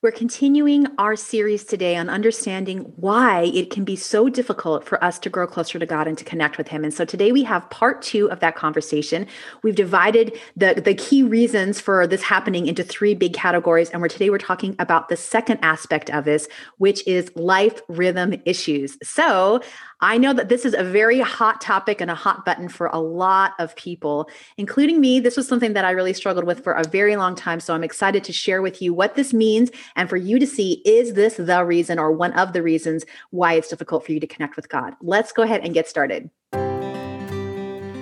We're continuing our series today on understanding why it can be so difficult for us to grow closer to God and to connect with Him. And so today we have part two of that conversation. We've divided the, the key reasons for this happening into three big categories. And we're today we're talking about the second aspect of this, which is life rhythm issues. So I know that this is a very hot topic and a hot button for a lot of people, including me. This was something that I really struggled with for a very long time. So I'm excited to share with you what this means and for you to see is this the reason or one of the reasons why it's difficult for you to connect with God? Let's go ahead and get started.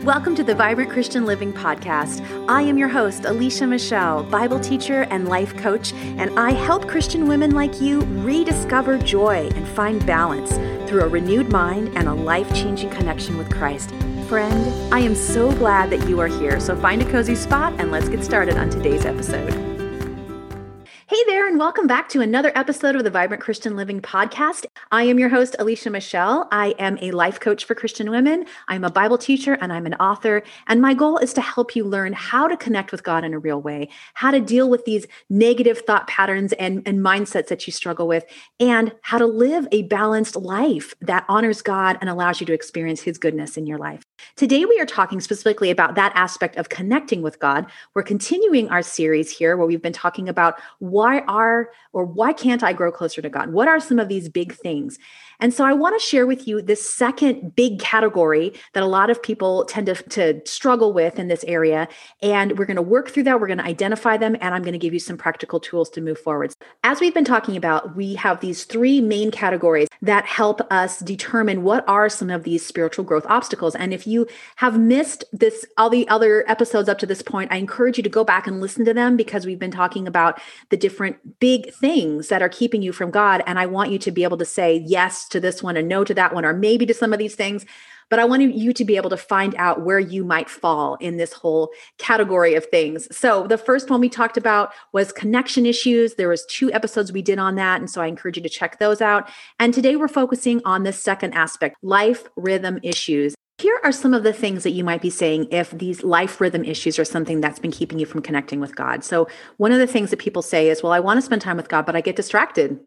Welcome to the Vibrant Christian Living Podcast. I am your host, Alicia Michelle, Bible teacher and life coach, and I help Christian women like you rediscover joy and find balance through a renewed mind and a life changing connection with Christ. Friend, I am so glad that you are here. So find a cozy spot and let's get started on today's episode. Hey there, and welcome back to another episode of the Vibrant Christian Living Podcast. I am your host, Alicia Michelle. I am a life coach for Christian women. I'm a Bible teacher and I'm an author. And my goal is to help you learn how to connect with God in a real way, how to deal with these negative thought patterns and, and mindsets that you struggle with, and how to live a balanced life that honors God and allows you to experience His goodness in your life. Today, we are talking specifically about that aspect of connecting with God. We're continuing our series here where we've been talking about why are or why can't I grow closer to God? What are some of these big things? And so I want to share with you this second big category that a lot of people tend to, to struggle with in this area. And we're going to work through that. We're going to identify them, and I'm going to give you some practical tools to move forward. As we've been talking about, we have these three main categories that help us determine what are some of these spiritual growth obstacles. And if you have missed this, all the other episodes up to this point, I encourage you to go back and listen to them because we've been talking about the different big things that are keeping you from God. And I want you to be able to say yes to this one and no to that one, or maybe to some of these things. But I want you to be able to find out where you might fall in this whole category of things. So the first one we talked about was connection issues. There was two episodes we did on that. And so I encourage you to check those out. And today we're focusing on the second aspect, life rhythm issues. Here are some of the things that you might be saying if these life rhythm issues are something that's been keeping you from connecting with God. So, one of the things that people say is, Well, I want to spend time with God, but I get distracted.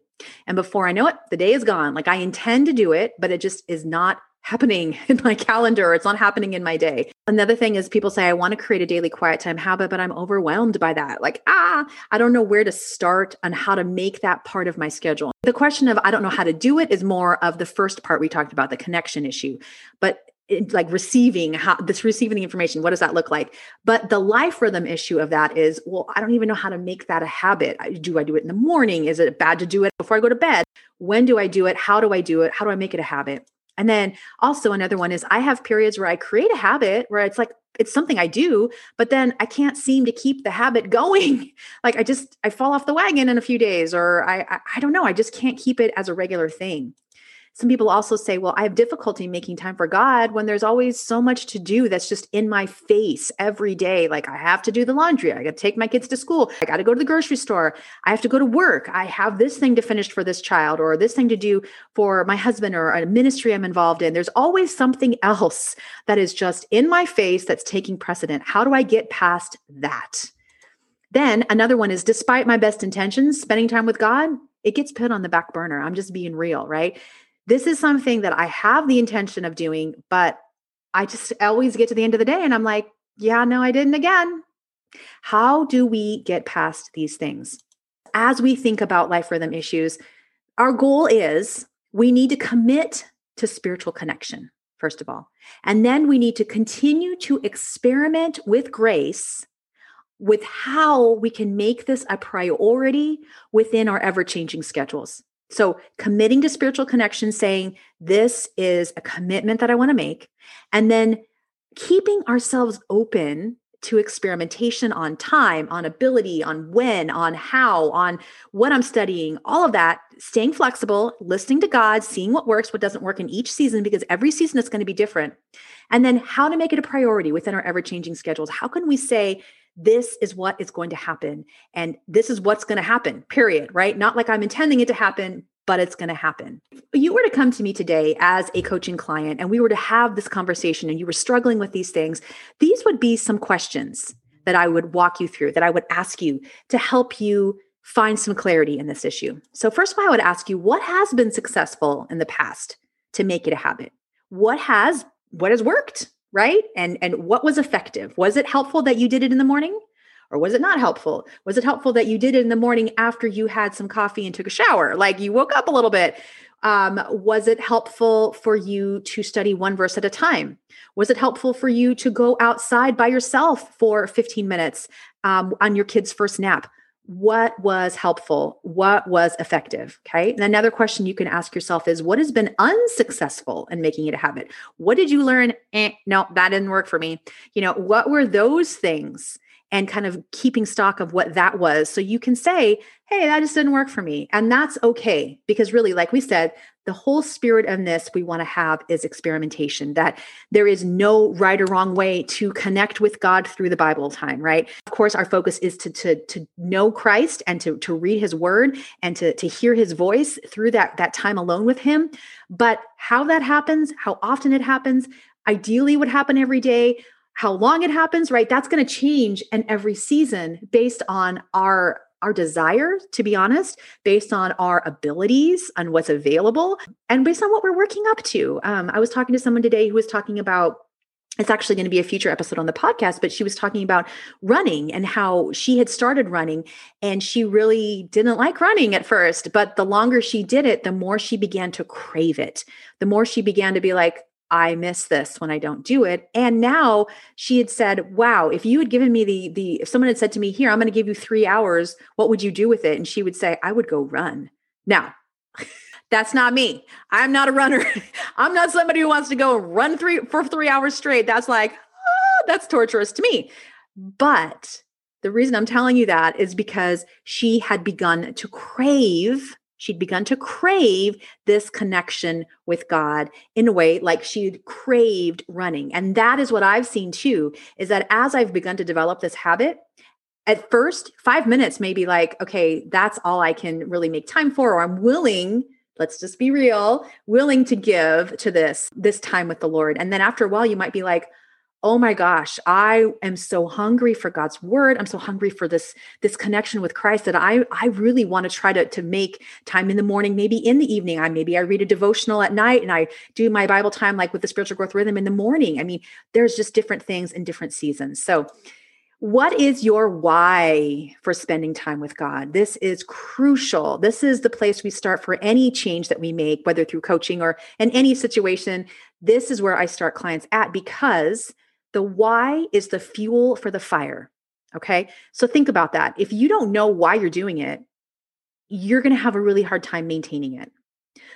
And before I know it, the day is gone. Like I intend to do it, but it just is not happening in my calendar. It's not happening in my day. Another thing is people say, I want to create a daily quiet time habit, but I'm overwhelmed by that. Like, ah, I don't know where to start and how to make that part of my schedule. The question of I don't know how to do it is more of the first part we talked about, the connection issue. But like receiving how this receiving the information what does that look like? But the life rhythm issue of that is well i don't even know how to make that a habit. Do i do it in the morning? Is it bad to do it before i go to bed? When do i do it? How do i do it? How do i make it a habit? And then also another one is i have periods where i create a habit where it's like it's something i do but then i can't seem to keep the habit going. Like i just i fall off the wagon in a few days or i i, I don't know. I just can't keep it as a regular thing some people also say, well, I have difficulty making time for God when there's always so much to do that's just in my face every day. Like I have to do the laundry. I got to take my kids to school. I got to go to the grocery store. I have to go to work. I have this thing to finish for this child or this thing to do for my husband or a ministry I'm involved in. There's always something else that is just in my face that's taking precedent. How do I get past that? Then another one is despite my best intentions, spending time with God, it gets put on the back burner. I'm just being real, right? This is something that I have the intention of doing, but I just always get to the end of the day and I'm like, yeah, no, I didn't again. How do we get past these things? As we think about life rhythm issues, our goal is we need to commit to spiritual connection, first of all. And then we need to continue to experiment with grace with how we can make this a priority within our ever changing schedules. So, committing to spiritual connection, saying, This is a commitment that I want to make. And then keeping ourselves open to experimentation on time, on ability, on when, on how, on what I'm studying, all of that, staying flexible, listening to God, seeing what works, what doesn't work in each season, because every season is going to be different. And then how to make it a priority within our ever changing schedules. How can we say, this is what is going to happen and this is what's going to happen period right not like i'm intending it to happen but it's going to happen if you were to come to me today as a coaching client and we were to have this conversation and you were struggling with these things these would be some questions that i would walk you through that i would ask you to help you find some clarity in this issue. So, first of all, I would ask you what has been successful in the past to make it a habit? What has what has worked, right? And and what was effective? Was it helpful that you did it in the morning? Or was it not helpful? Was it helpful that you did it in the morning after you had some coffee and took a shower? Like you woke up a little bit. Um, was it helpful for you to study one verse at a time? Was it helpful for you to go outside by yourself for 15 minutes um, on your kid's first nap? What was helpful? What was effective? Okay. And another question you can ask yourself is what has been unsuccessful in making it a habit? What did you learn? Eh, no, that didn't work for me. You know, what were those things? and kind of keeping stock of what that was. So you can say, hey, that just didn't work for me. And that's okay. Because really, like we said, the whole spirit of this we want to have is experimentation, that there is no right or wrong way to connect with God through the Bible time, right? Of course, our focus is to, to, to know Christ and to, to read his word and to, to hear his voice through that, that time alone with him. But how that happens, how often it happens, ideally would happen every day how long it happens right that's going to change in every season based on our our desire to be honest based on our abilities and what's available and based on what we're working up to um, i was talking to someone today who was talking about it's actually going to be a future episode on the podcast, but she was talking about running and how she had started running and she really didn't like running at first. But the longer she did it, the more she began to crave it. The more she began to be like, I miss this when I don't do it. And now she had said, wow, if you had given me the, the, if someone had said to me, here, I'm going to give you three hours, what would you do with it? And she would say, I would go run. Now, that's not me. I'm not a runner. I'm not somebody who wants to go run three for three hours straight. That's like, oh, that's torturous to me. But the reason I'm telling you that is because she had begun to crave She'd begun to crave this connection with God in a way like she'd craved running. And that is what I've seen too, is that as I've begun to develop this habit, at first, five minutes may be like, okay, that's all I can really make time for, or I'm willing let's just be real willing to give to this this time with the lord and then after a while you might be like oh my gosh i am so hungry for god's word i'm so hungry for this this connection with christ that i i really want to try to to make time in the morning maybe in the evening i maybe i read a devotional at night and i do my bible time like with the spiritual growth rhythm in the morning i mean there's just different things in different seasons so what is your why for spending time with God? This is crucial. This is the place we start for any change that we make, whether through coaching or in any situation. This is where I start clients at because the why is the fuel for the fire. Okay. So think about that. If you don't know why you're doing it, you're going to have a really hard time maintaining it.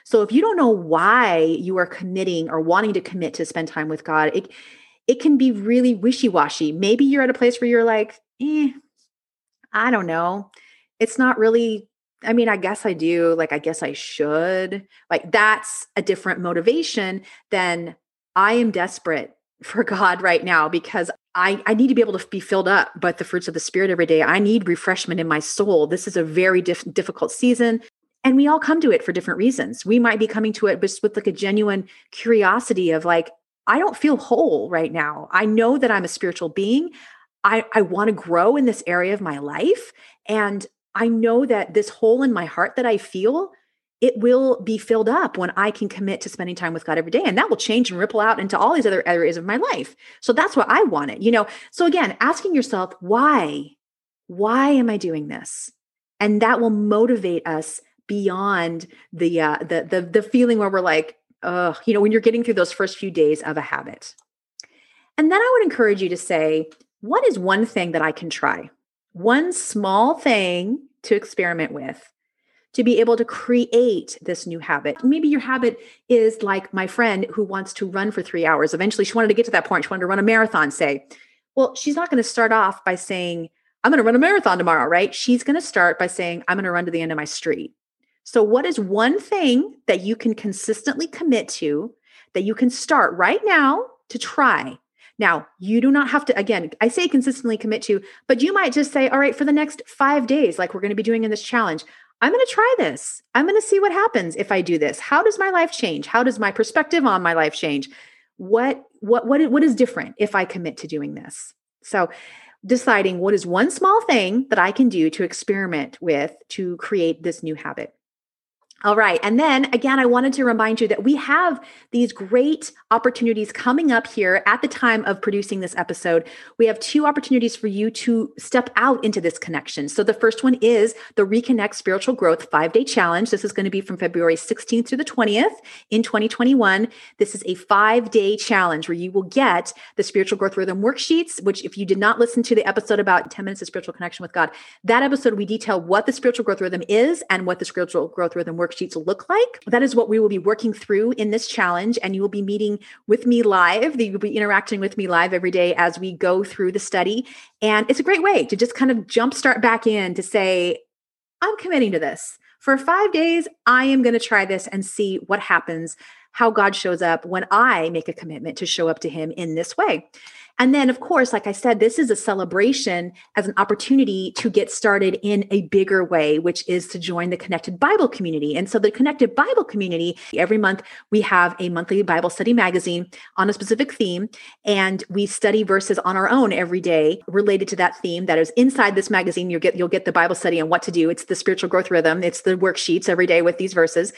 So if you don't know why you are committing or wanting to commit to spend time with God, it it can be really wishy-washy. Maybe you're at a place where you're like, eh, I don't know. It's not really I mean, I guess I do. Like, I guess I should. Like, that's a different motivation than I am desperate for God right now because I, I need to be able to be filled up by the fruits of the Spirit every day. I need refreshment in my soul. This is a very dif- difficult season. And we all come to it for different reasons. We might be coming to it just with like a genuine curiosity of like, I don't feel whole right now. I know that I'm a spiritual being. I, I want to grow in this area of my life. And I know that this hole in my heart that I feel it will be filled up when I can commit to spending time with God every day. And that will change and ripple out into all these other areas of my life. So that's what I wanted, you know. So again, asking yourself, why? Why am I doing this? And that will motivate us beyond the uh the the the feeling where we're like, uh, you know, when you're getting through those first few days of a habit. And then I would encourage you to say, what is one thing that I can try? One small thing to experiment with to be able to create this new habit. Maybe your habit is like my friend who wants to run for three hours. Eventually, she wanted to get to that point. She wanted to run a marathon, say. Well, she's not going to start off by saying, I'm going to run a marathon tomorrow, right? She's going to start by saying, I'm going to run to the end of my street. So, what is one thing that you can consistently commit to that you can start right now to try? Now, you do not have to, again, I say consistently commit to, but you might just say, all right, for the next five days, like we're going to be doing in this challenge, I'm going to try this. I'm going to see what happens if I do this. How does my life change? How does my perspective on my life change? What what what what is different if I commit to doing this? So, deciding what is one small thing that I can do to experiment with to create this new habit. All right. And then again, I wanted to remind you that we have these great opportunities coming up here at the time of producing this episode. We have two opportunities for you to step out into this connection. So the first one is the Reconnect Spiritual Growth five day challenge. This is going to be from February 16th through the 20th in 2021. This is a five day challenge where you will get the spiritual growth rhythm worksheets, which, if you did not listen to the episode about 10 minutes of spiritual connection with God, that episode we detail what the spiritual growth rhythm is and what the spiritual growth rhythm worksheet worksheets look like. That is what we will be working through in this challenge. And you will be meeting with me live. You will be interacting with me live every day as we go through the study. And it's a great way to just kind of jumpstart back in to say, I'm committing to this. For five days, I am going to try this and see what happens, how God shows up when I make a commitment to show up to Him in this way. And then, of course, like I said, this is a celebration as an opportunity to get started in a bigger way, which is to join the Connected Bible community. And so, the Connected Bible community, every month we have a monthly Bible study magazine on a specific theme, and we study verses on our own every day related to that theme. That is inside this magazine. You'll get you'll get the Bible study and what to do. It's the spiritual growth rhythm. It's the worksheets every day with these verses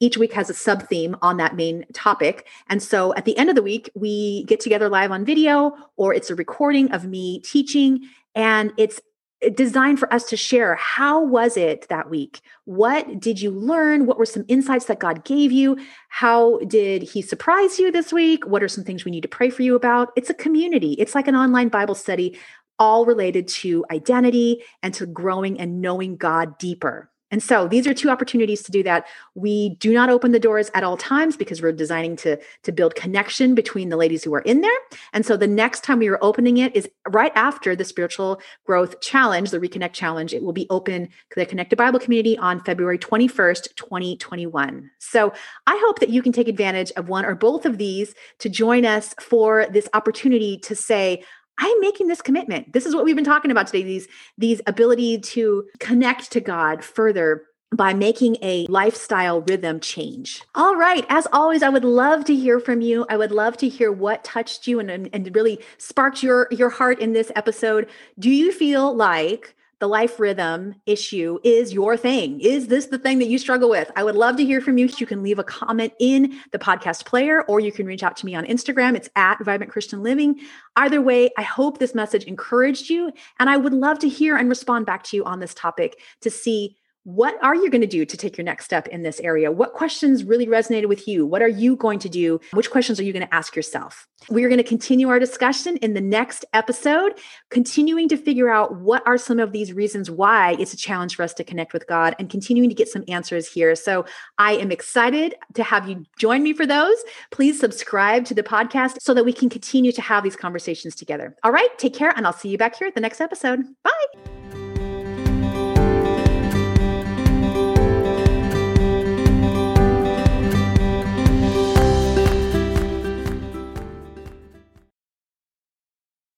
each week has a sub theme on that main topic. And so at the end of the week, we get together live on video, or it's a recording of me teaching. And it's designed for us to share how was it that week? What did you learn? What were some insights that god gave you? How did he surprise you this week? What are some things we need to pray for you about? It's a community. It's like an online bible study all related to identity and to growing and knowing god deeper and so these are two opportunities to do that. We do not open the doors at all times because we're designing to, to build connection between the ladies who are in there. And so the next time we are opening it is right after the spiritual growth challenge, the Reconnect challenge. It will be open to the Connected Bible community on February 21st, 2021. So I hope that you can take advantage of one or both of these to join us for this opportunity to say, I'm making this commitment. This is what we've been talking about today these these ability to connect to God further by making a lifestyle rhythm change. All right. As always, I would love to hear from you. I would love to hear what touched you and, and really sparked your, your heart in this episode. Do you feel like the life rhythm issue is your thing. Is this the thing that you struggle with? I would love to hear from you. You can leave a comment in the podcast player or you can reach out to me on Instagram. It's at Vibrant Christian Living. Either way, I hope this message encouraged you. And I would love to hear and respond back to you on this topic to see what are you going to do to take your next step in this area? What questions really resonated with you? What are you going to do? Which questions are you going to ask yourself? We are going to continue our discussion in the next episode, continuing to figure out what are some of these reasons why it's a challenge for us to connect with God and continuing to get some answers here. So I am excited to have you join me for those. Please subscribe to the podcast so that we can continue to have these conversations together. All right, take care, and I'll see you back here at the next episode. Bye.